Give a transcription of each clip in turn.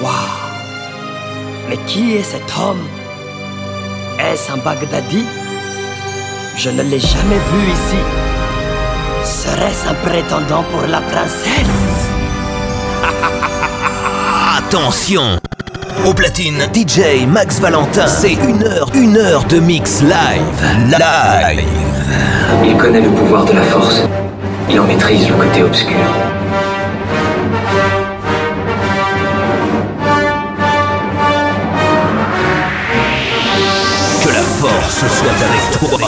Waouh Mais qui est cet homme? Est-ce un Baghdadi Je ne l'ai jamais vu ici. Serait-ce un prétendant pour la princesse? Attention Au platine, DJ Max Valentin, c'est une heure, une heure de mix live. Live Il connaît le pouvoir de la force. Il en maîtrise le côté obscur. Force soit avec toi.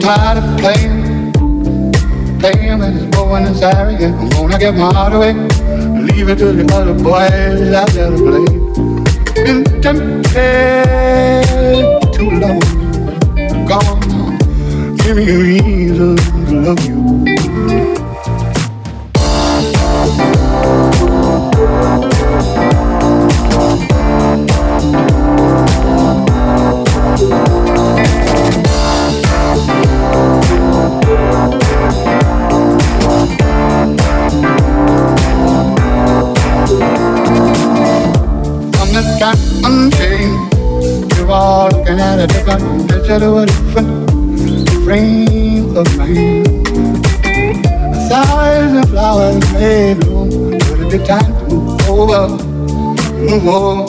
tired of playing, playing with this boy in this. I'm gonna get my heart away, leave it to the other boys out there to play. Been tempted too long, gone. Give me a reason to love you. Move over,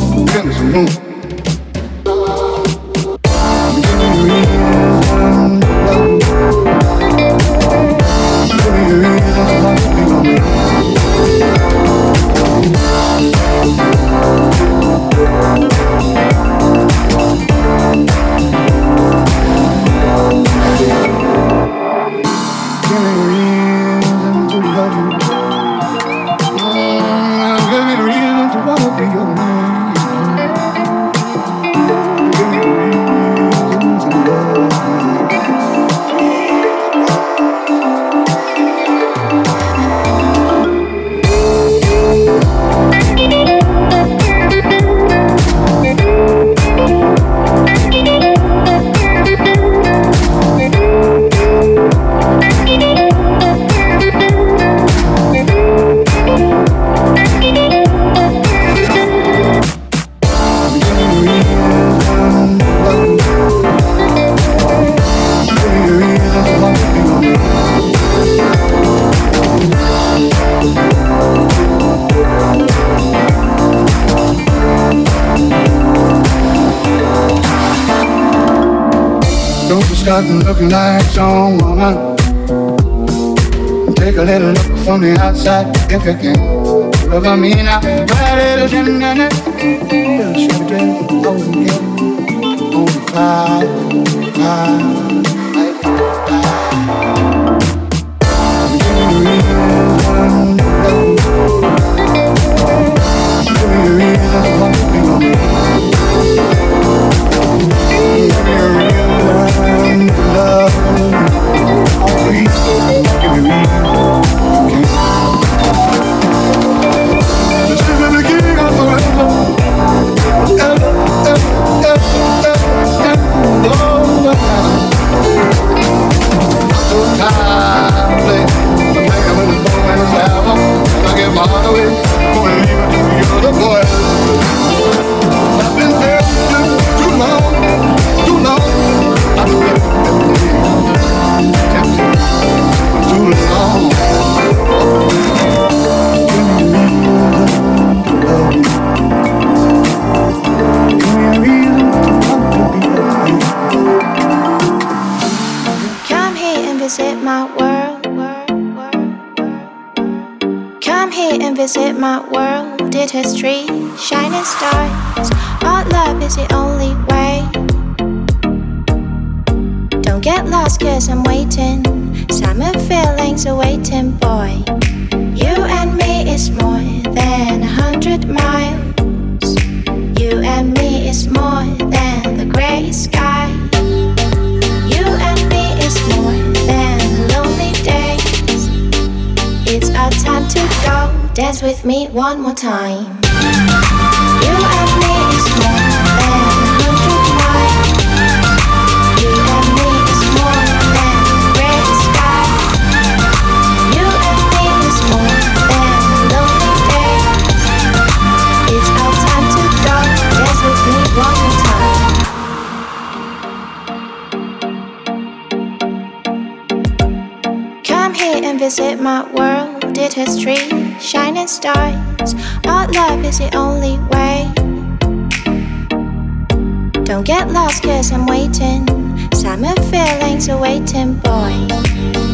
you. Look at me now, my little gentleman. Time. You and me is more than a hundred miles. You and me is more than sky. You and me is more than lonely day. It's our time to go. Dance with me one more time. Come here and visit my world did history, shining stars. Our love is the only way. Don't get lost, cause I'm waiting. Summer feelings are waiting, boy.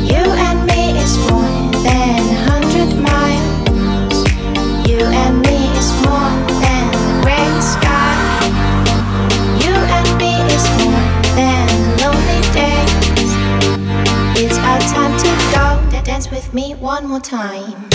You and me is more than a hundred miles. You and me is more than the gray sky. You and me is more than the lonely days. It's our time to go dance with me one more time.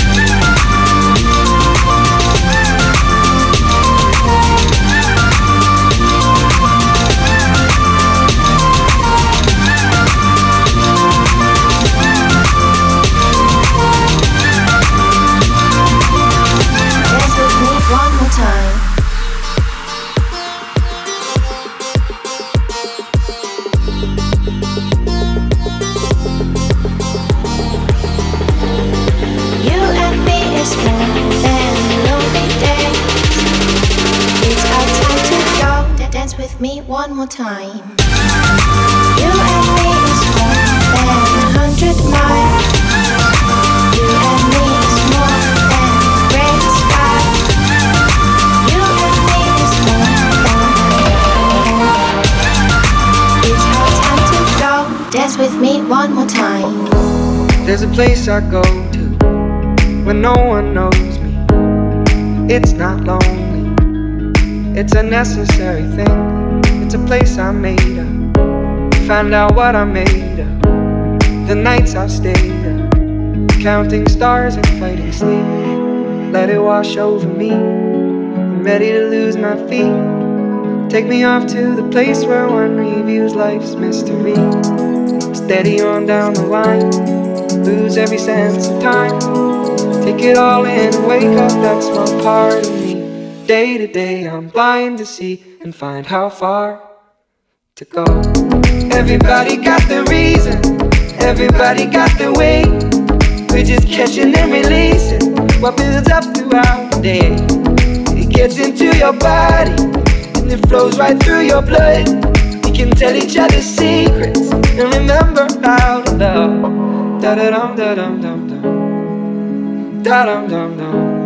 It's a necessary thing. It's a place I made up. Find out what I made up. The nights I've stayed up. Counting stars and fighting sleep. Let it wash over me. I'm ready to lose my feet. Take me off to the place where one reviews life's mystery. Steady on down the line. Lose every sense of time. Take it all in wake up that's my part. Day to day, I'm blind to see and find how far to go. Everybody got the reason, everybody got the way. We're just catching and releasing what builds up throughout the day. It gets into your body and it flows right through your blood. We can tell each other secrets and remember how to love. Da da dum da dum dum dum. Da dum dum dum.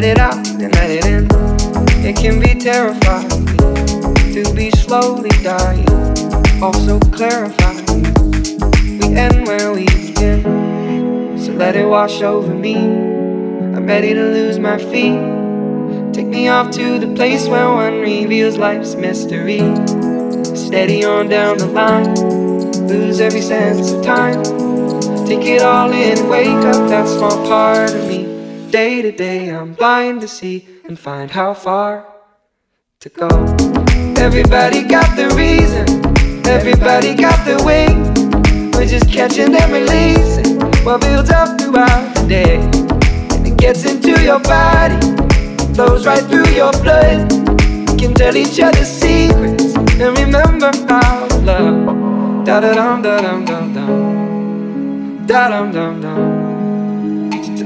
let it out and let it in. It can be terrifying to be slowly dying, also clarifying. We end where we begin, so let it wash over me. I'm ready to lose my feet. Take me off to the place where one reveals life's mystery. Steady on down the line, lose every sense of time. Take it all in, wake up that small part of. Day to day, I'm blind to see and find how far to go. Everybody got the reason, everybody got the way. We're just catching and releasing what builds up throughout the day. And it gets into your body, flows right through your blood. We can tell each other secrets and remember to love. Da da dum da dum dum dum da dum dum dum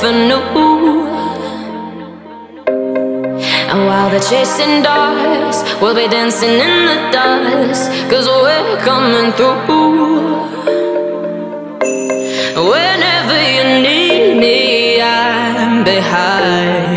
for new. And while they're chasing dogs, we'll be dancing in the dust, cause we're coming through. Whenever you need me, I'm behind.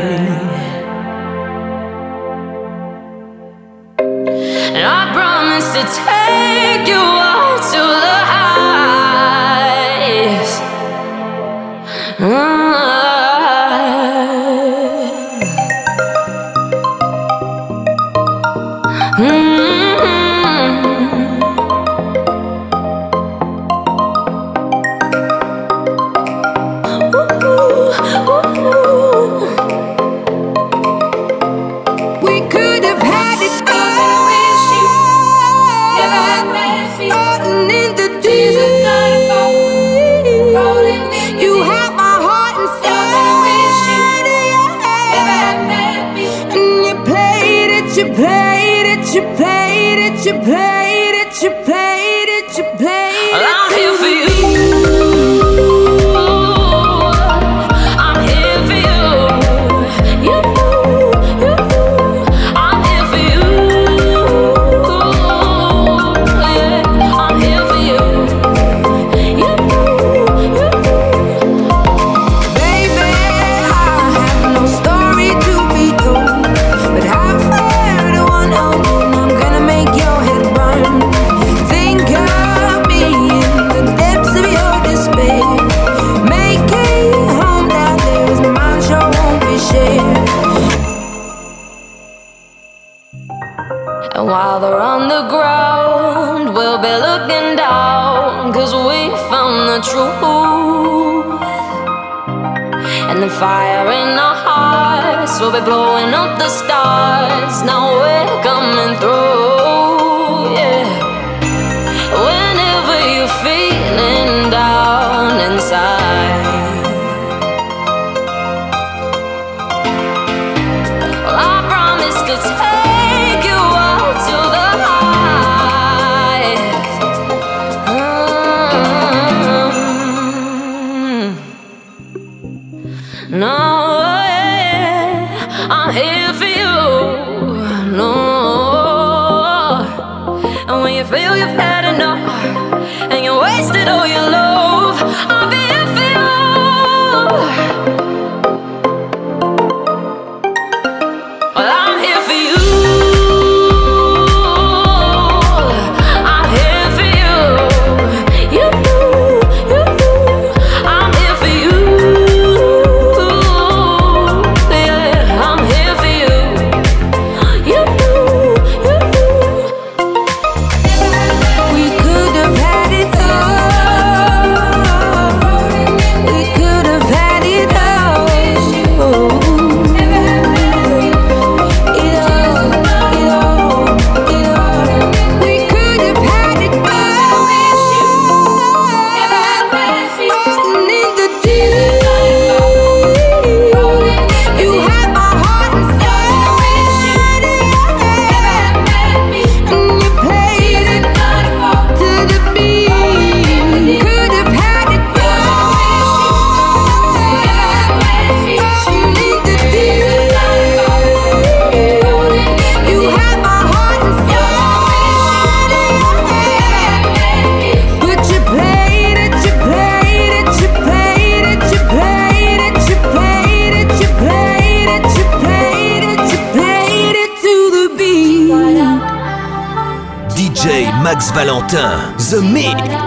The Mix.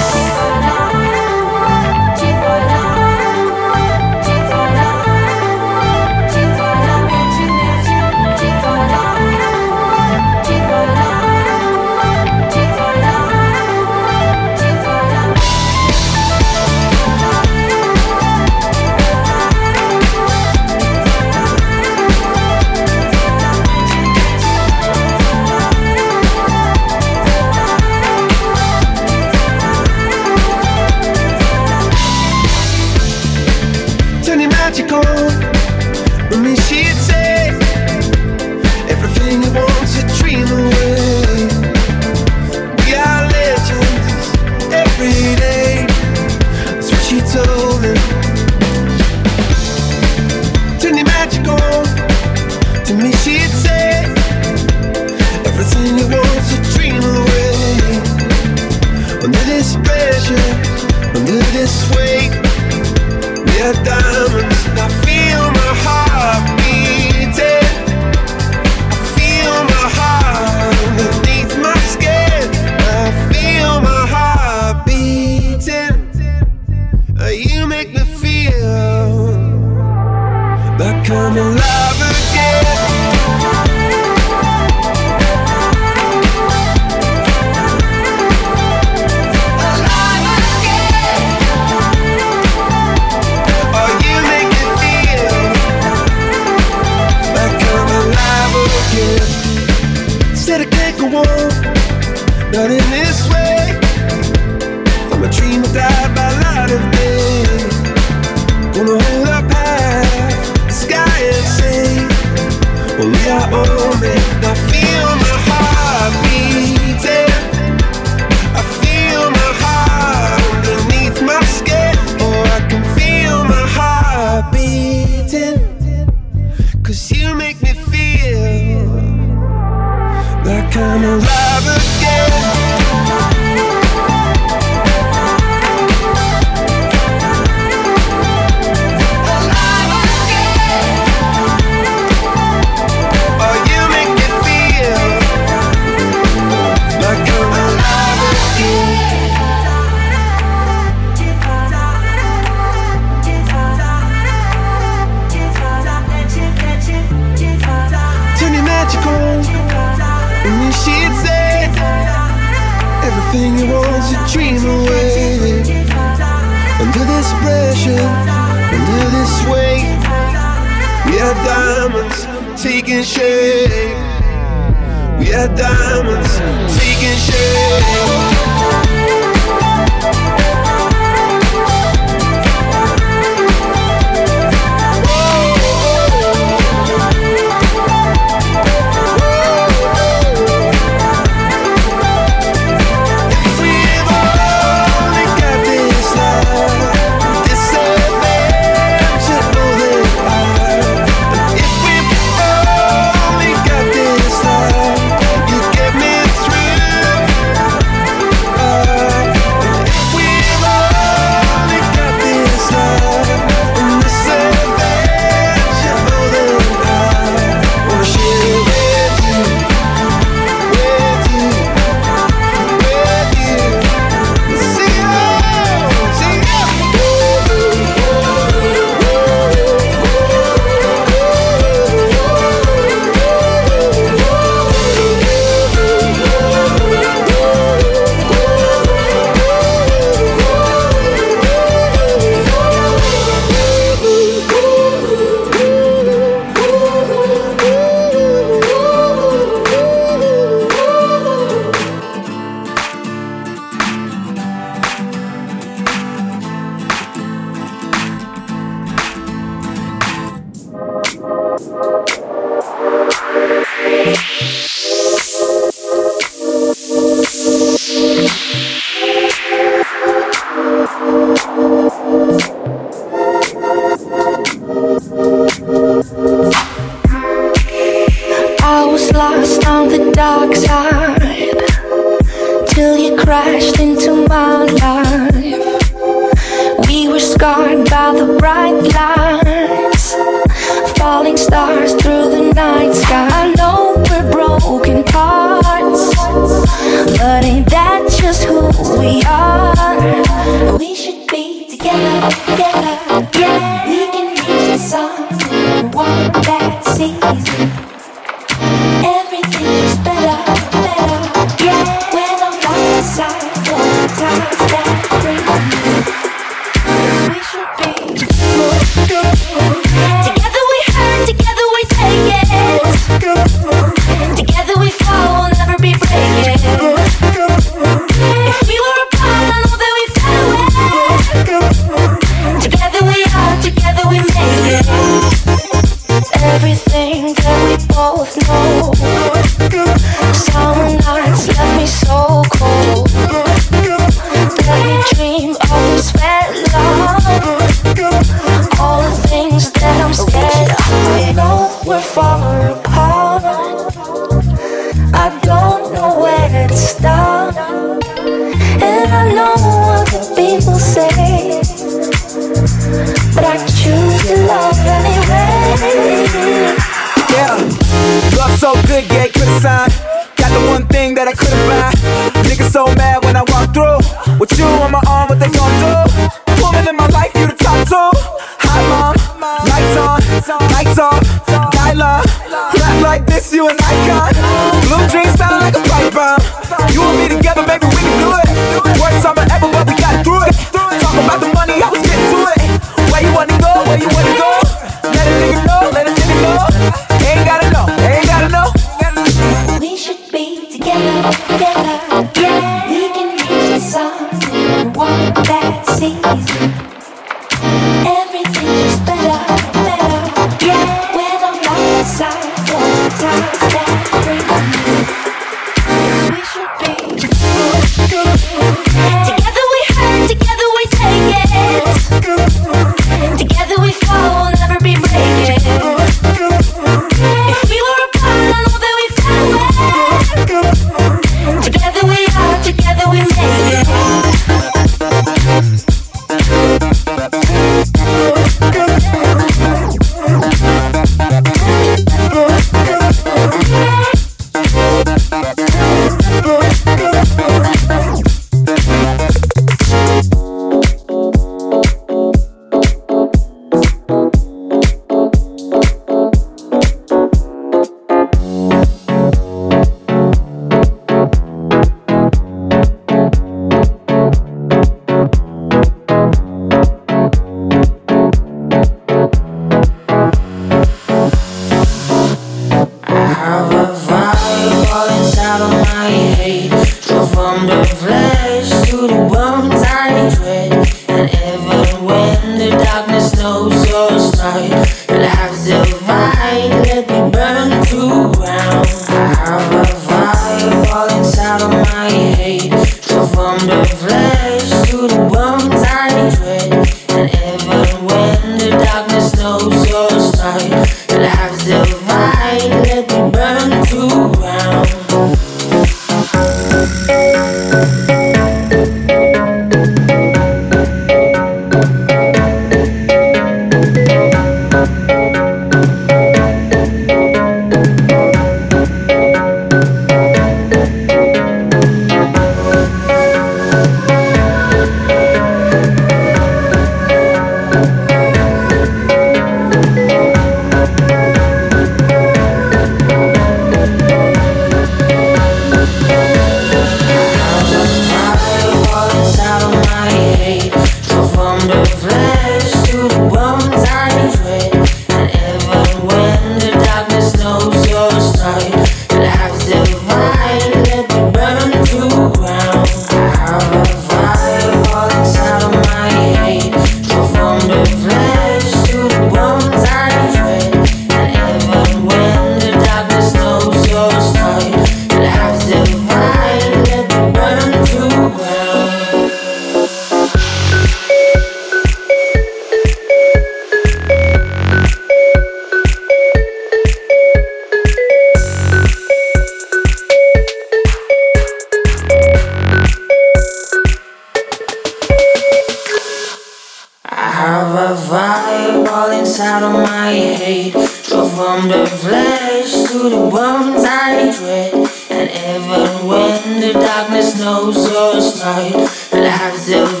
to the ones I dread. And even when the darkness knows your light, I'll have the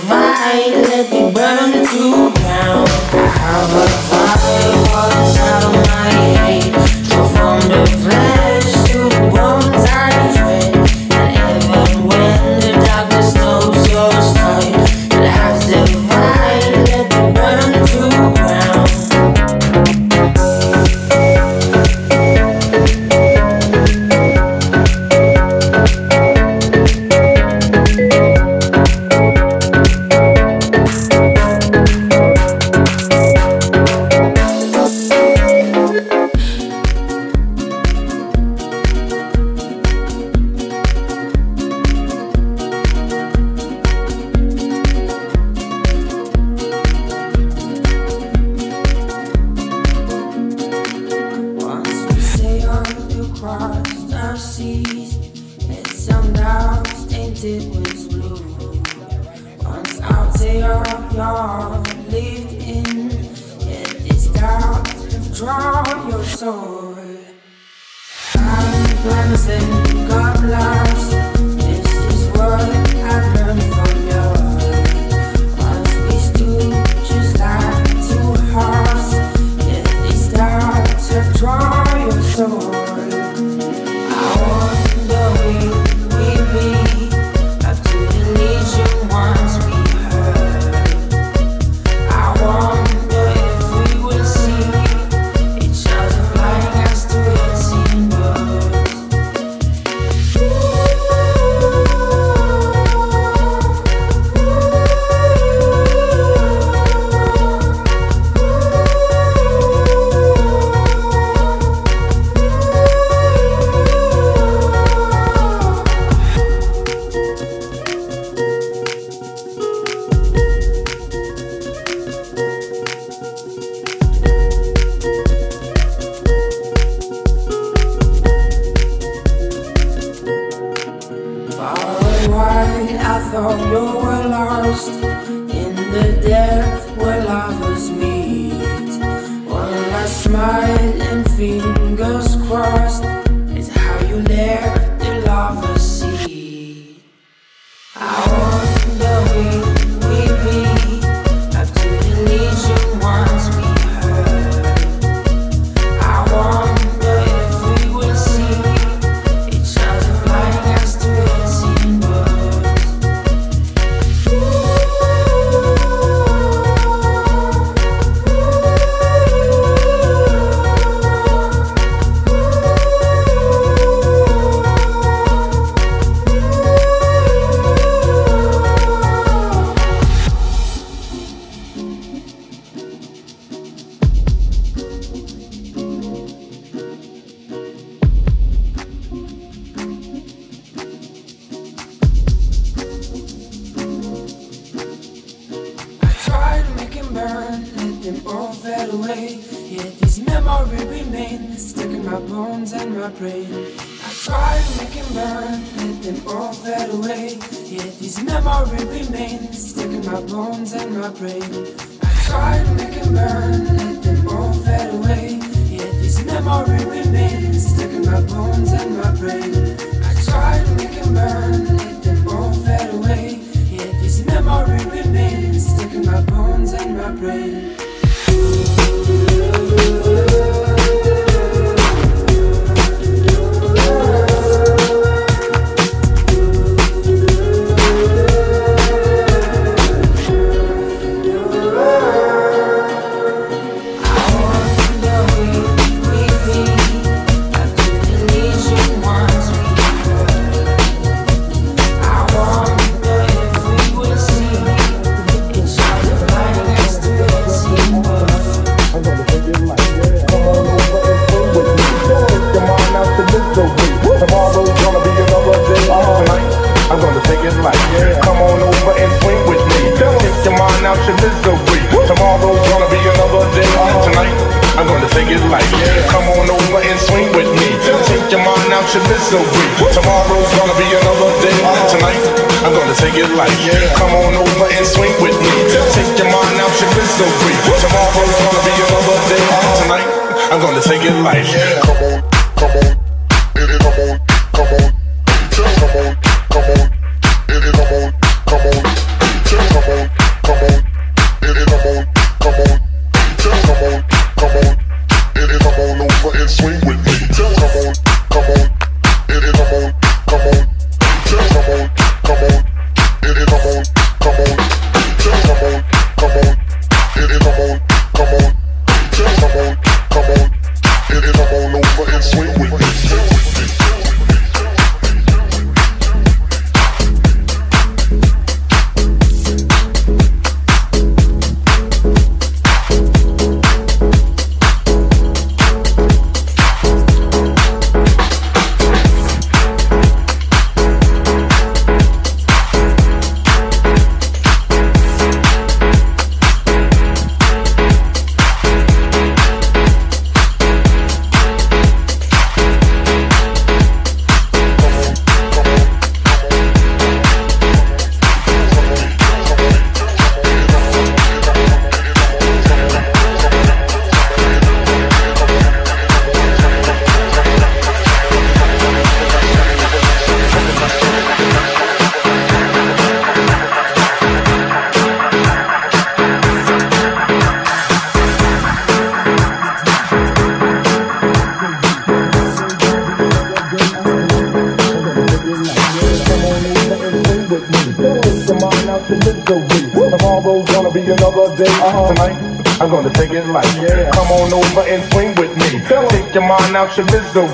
out your misery.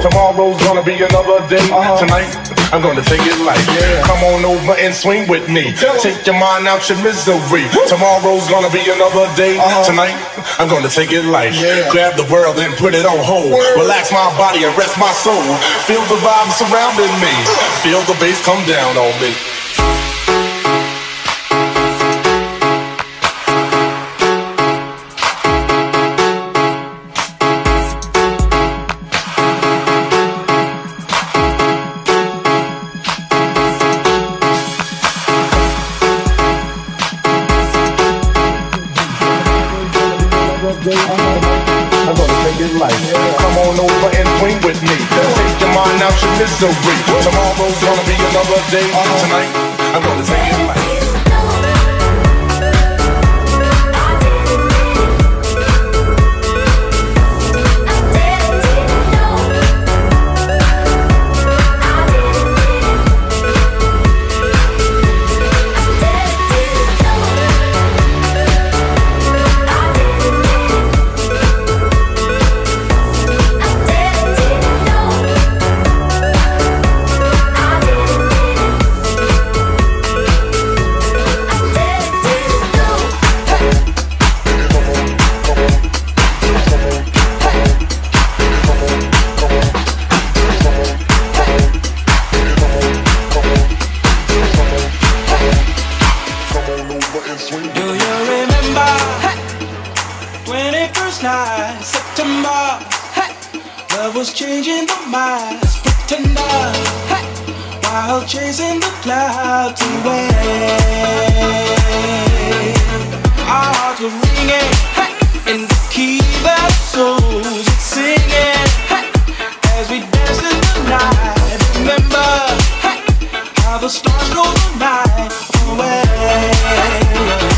Tomorrow's gonna be another day. Uh-huh. Tonight, I'm gonna take it light. Yeah. Come on over and swing with me. Take your mind out your misery. Tomorrow's gonna be another day. Uh-huh. Tonight, I'm gonna take it light. Yeah. Grab the world and put it on hold. Relax my body and rest my soul. Feel the vibe surrounding me. Feel the bass come down on me. Misery. Tomorrow's gonna be another day. On tonight, last night, September. Hey. Love was changing the minds, pretender. Hey. While chasing the clouds away, our hearts were ringing hey. in the key that souls were singing. Hey. As we danced in the night, remember hey. how the stars go the night away.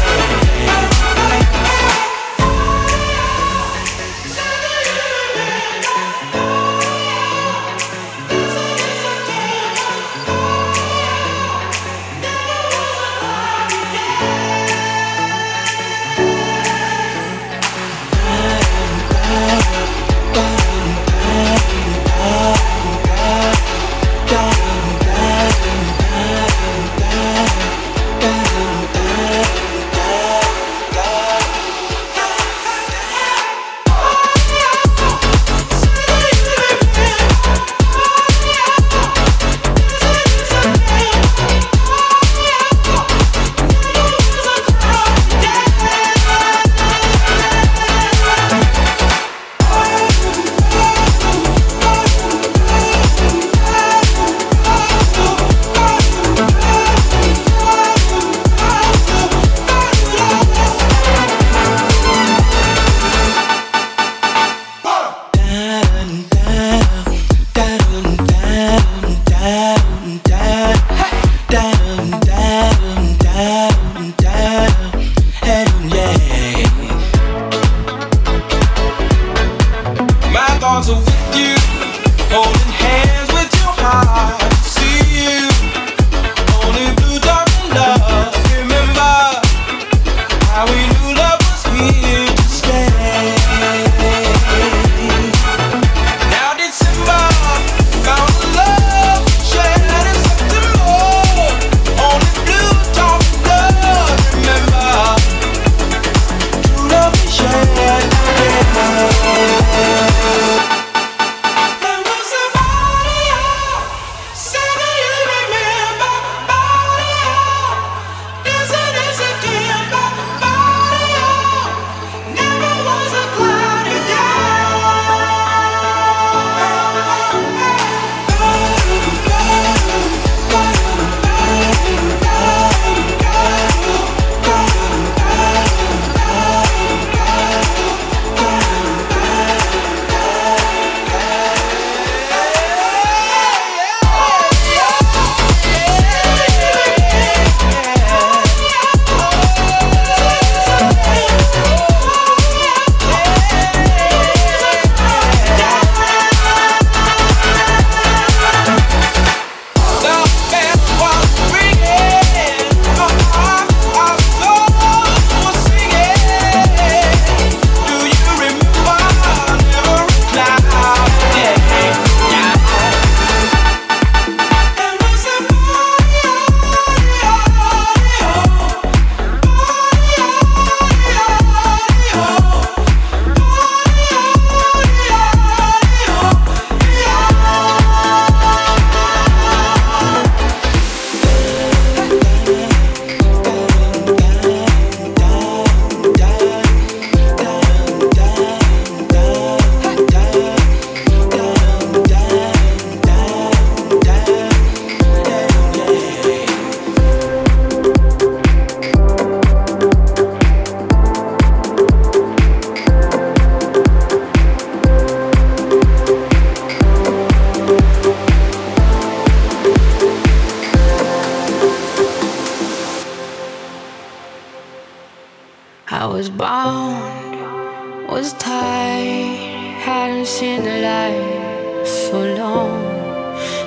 was bound, was tied, hadn't seen the light so long.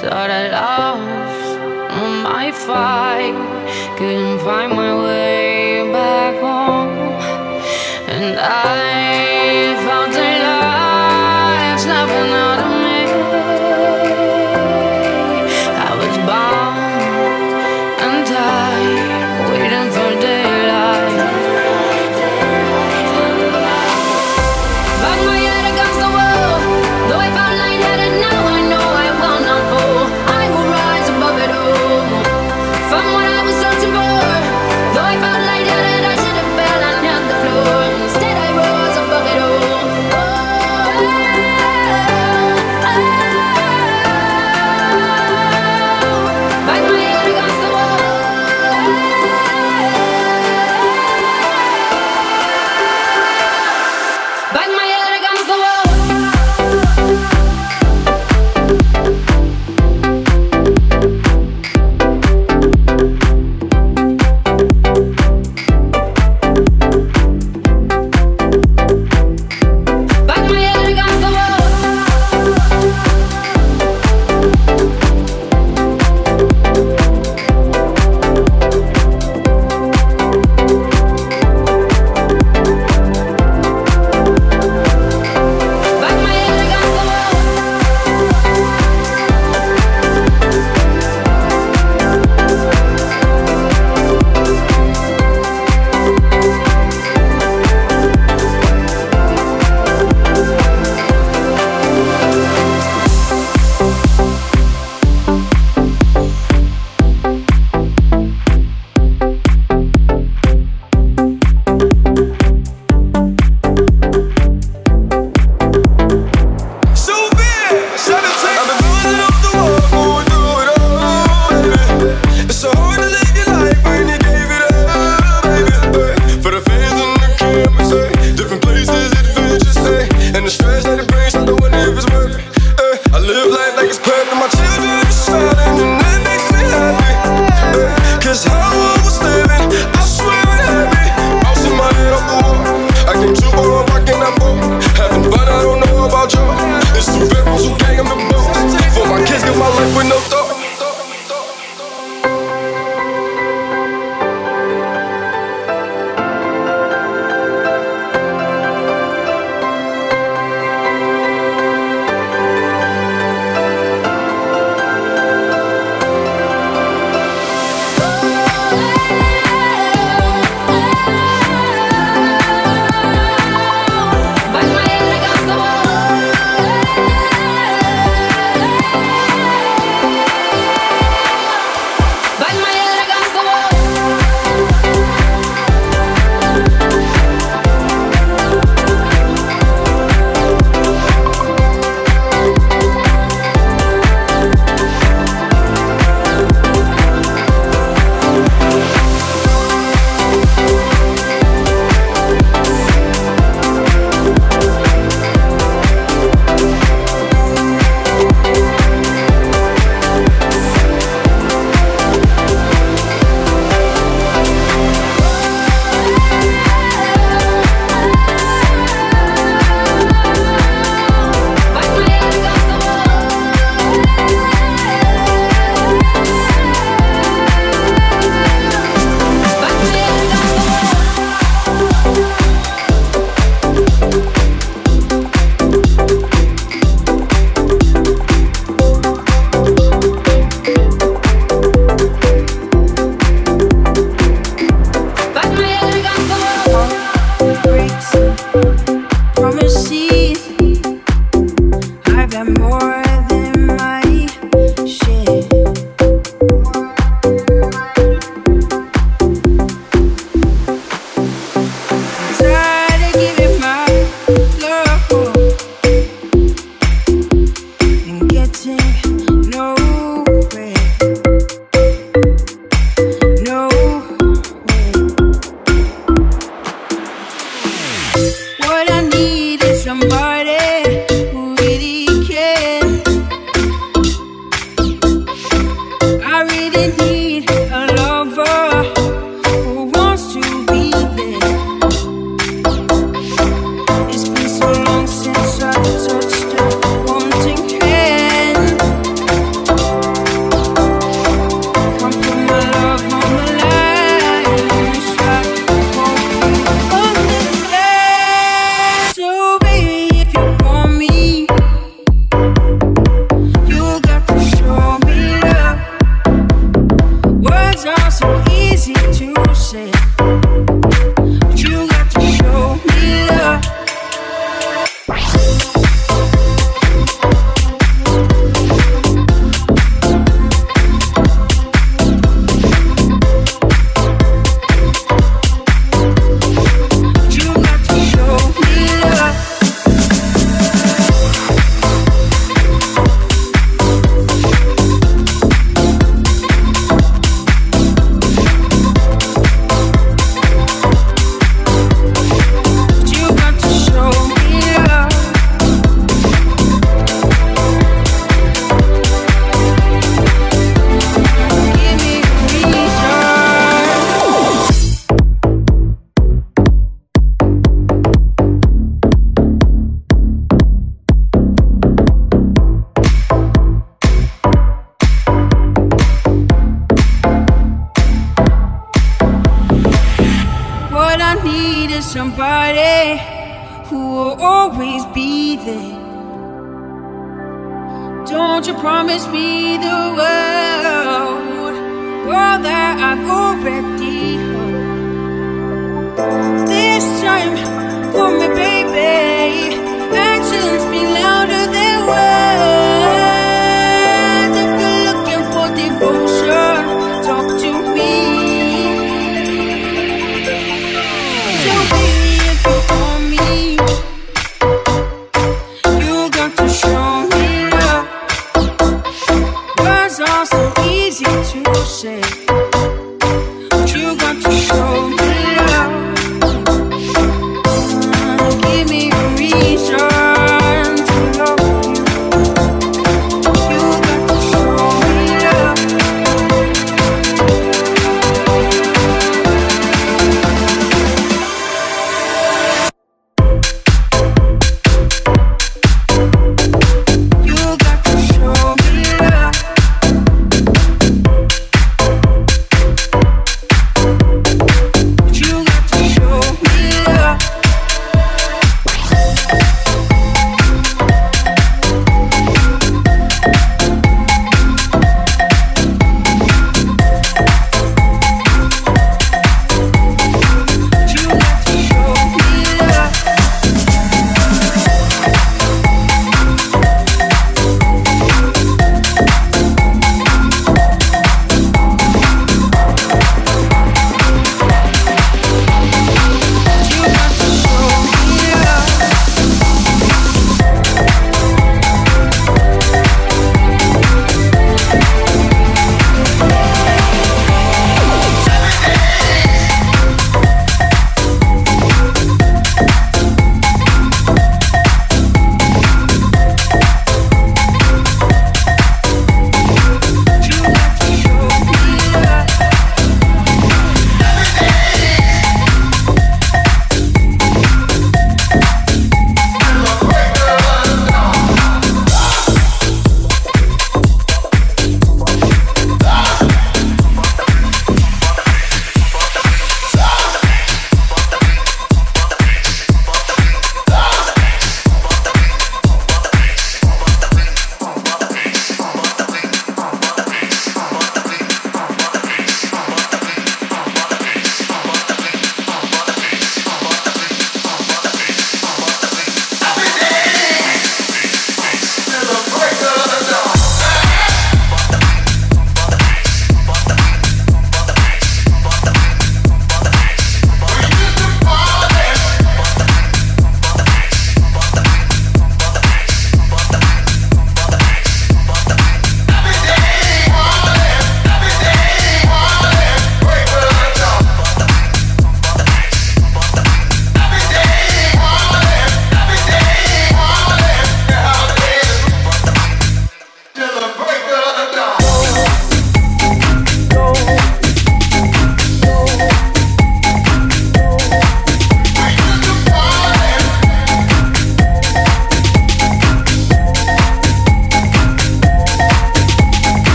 Thought I lost on my fight, couldn't find my way back home, and I.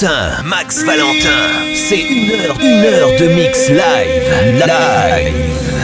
Valentin, Max Valentin. C'est une heure, une heure de mix live. Live.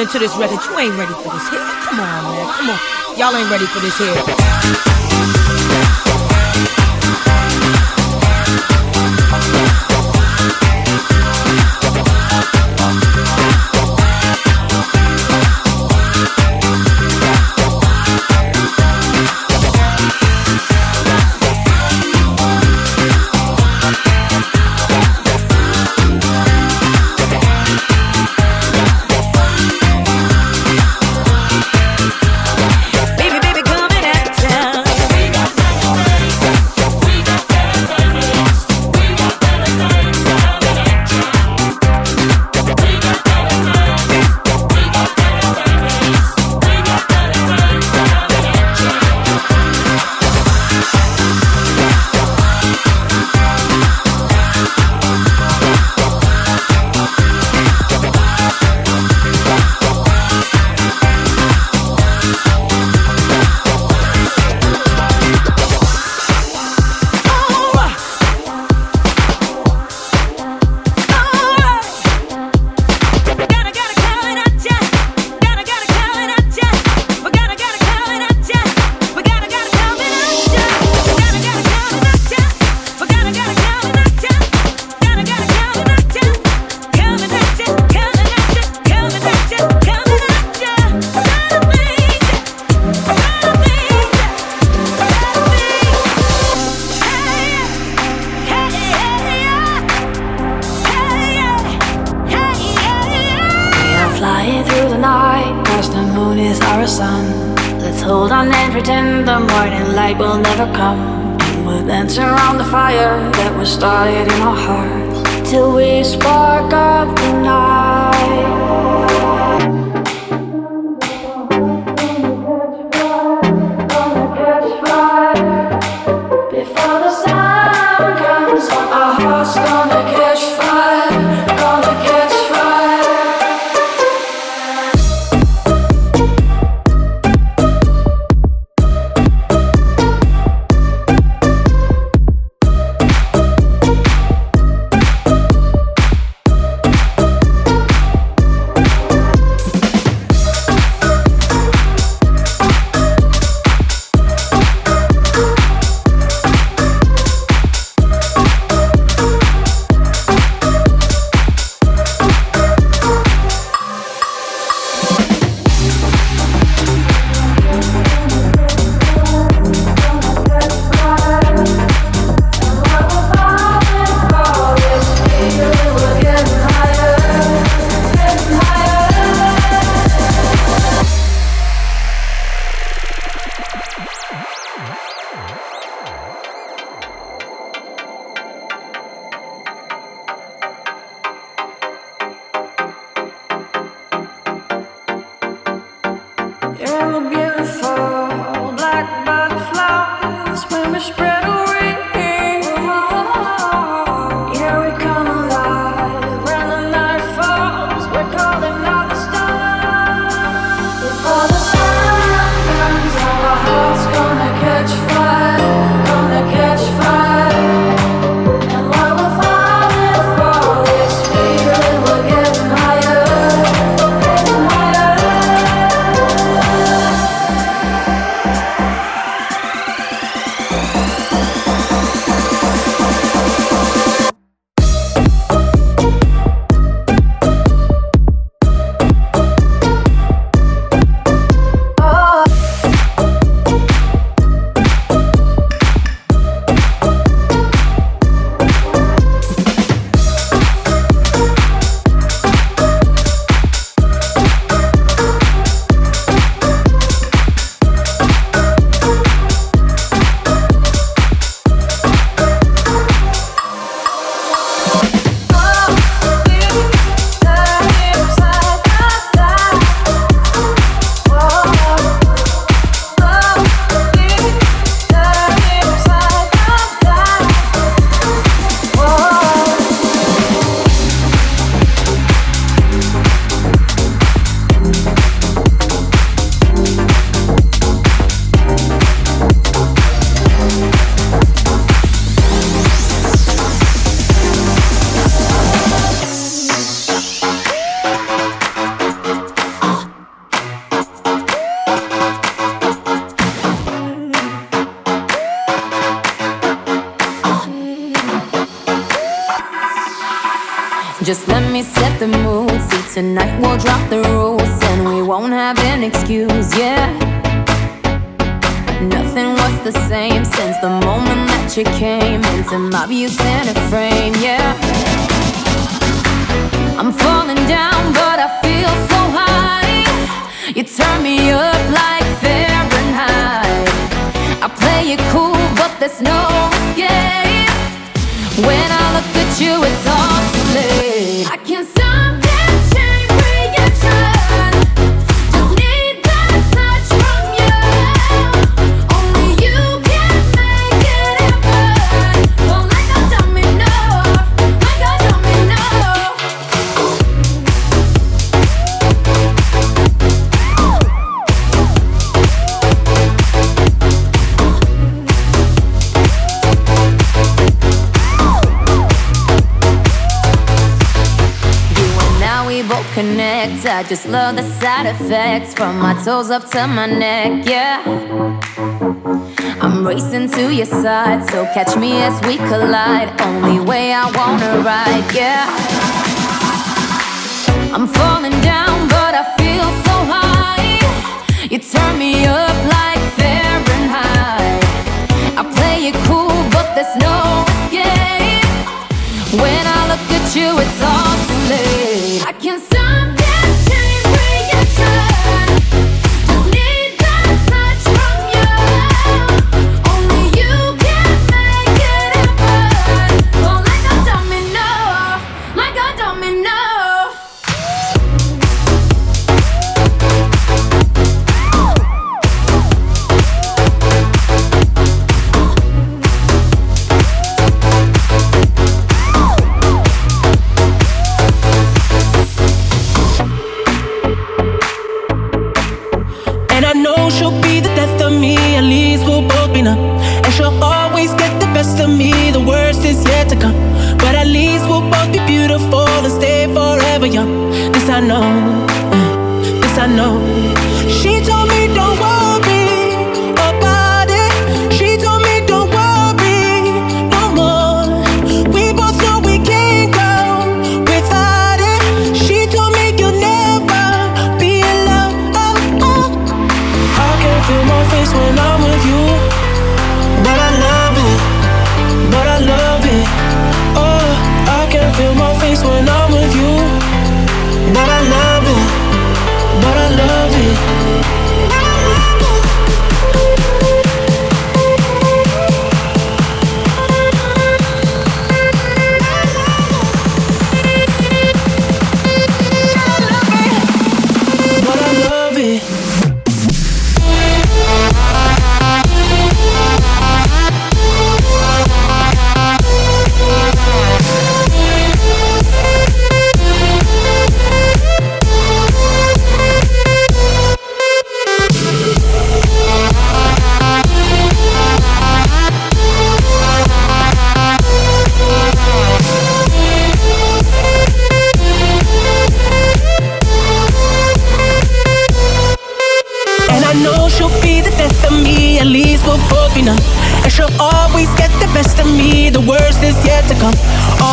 listening to this record, you ain't ready for this here. Come on, man. Come on. Y'all ain't ready for this here. to my neck, yeah. I'm racing to your side, so catch me as we collide. Only way I wanna ride, yeah. I'm falling down, but I feel so high. You turn me up like Fahrenheit. I play it cool, but there's no escape. When I look at you, it's all too late.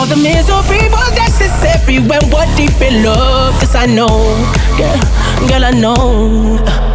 the misery was necessary when we're deep in love. Cause I know, girl, girl, I know.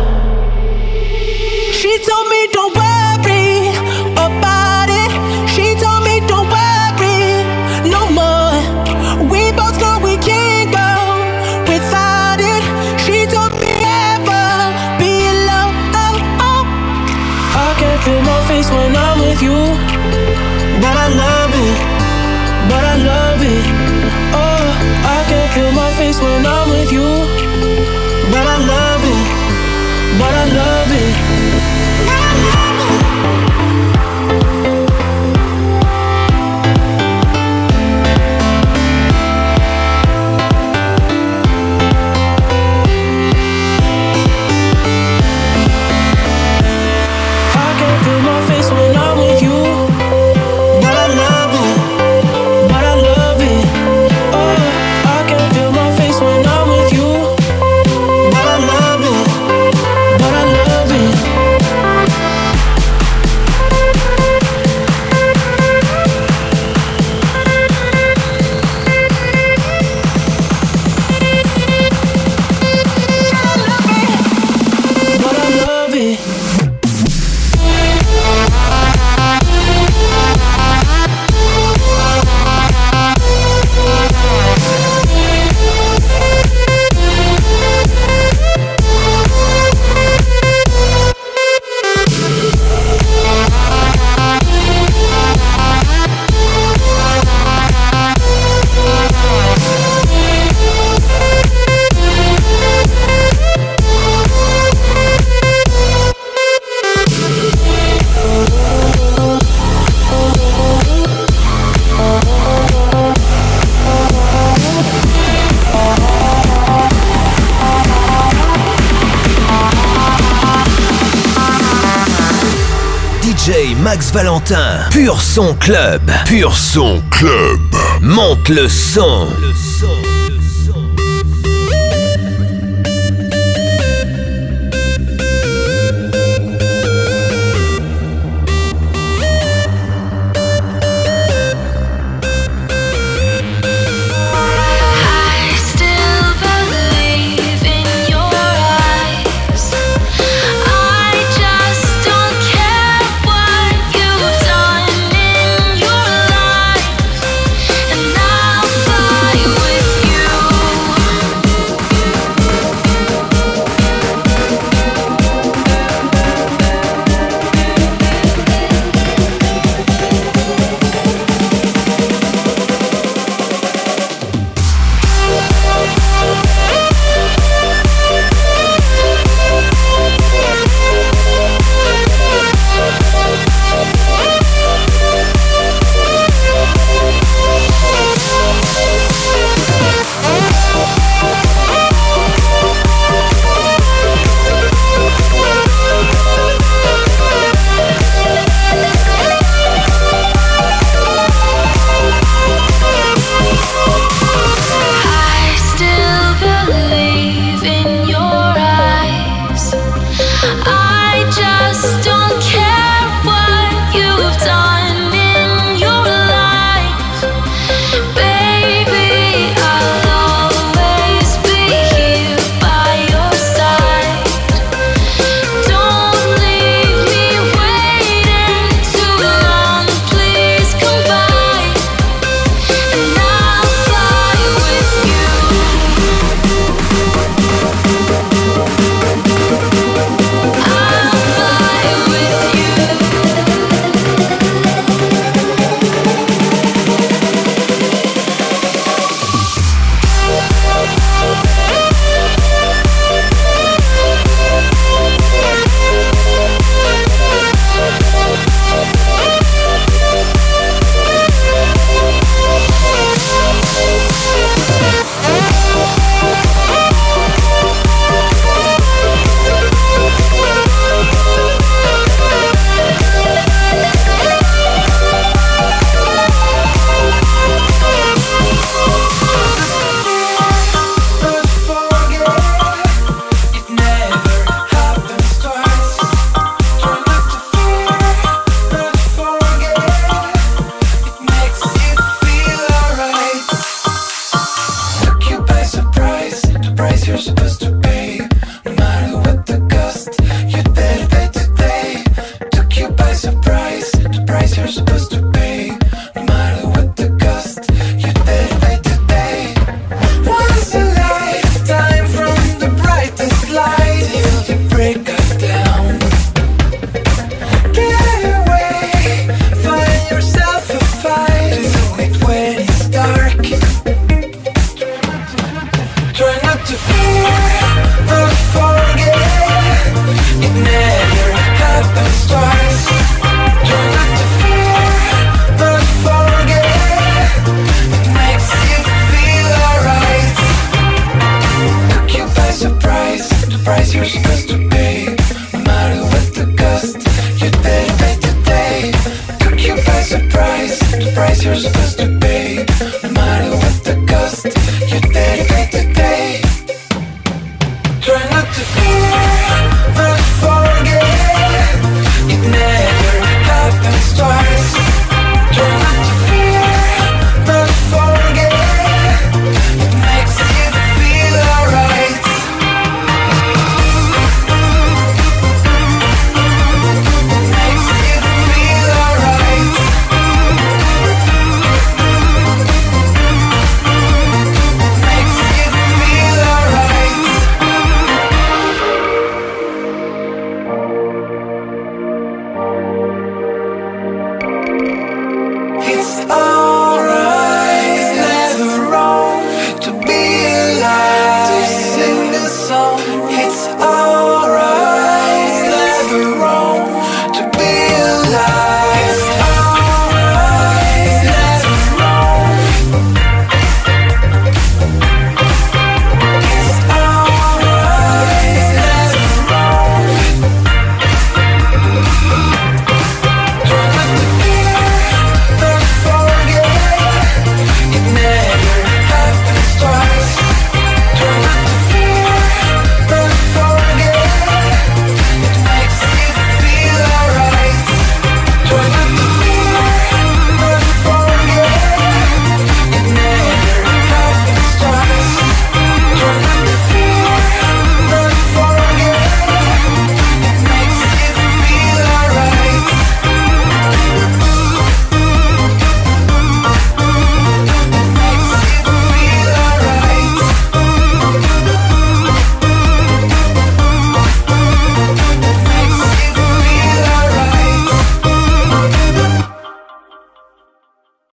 Valentin. Pur son club. Pur son club. Monte le son. Le son. Supposed to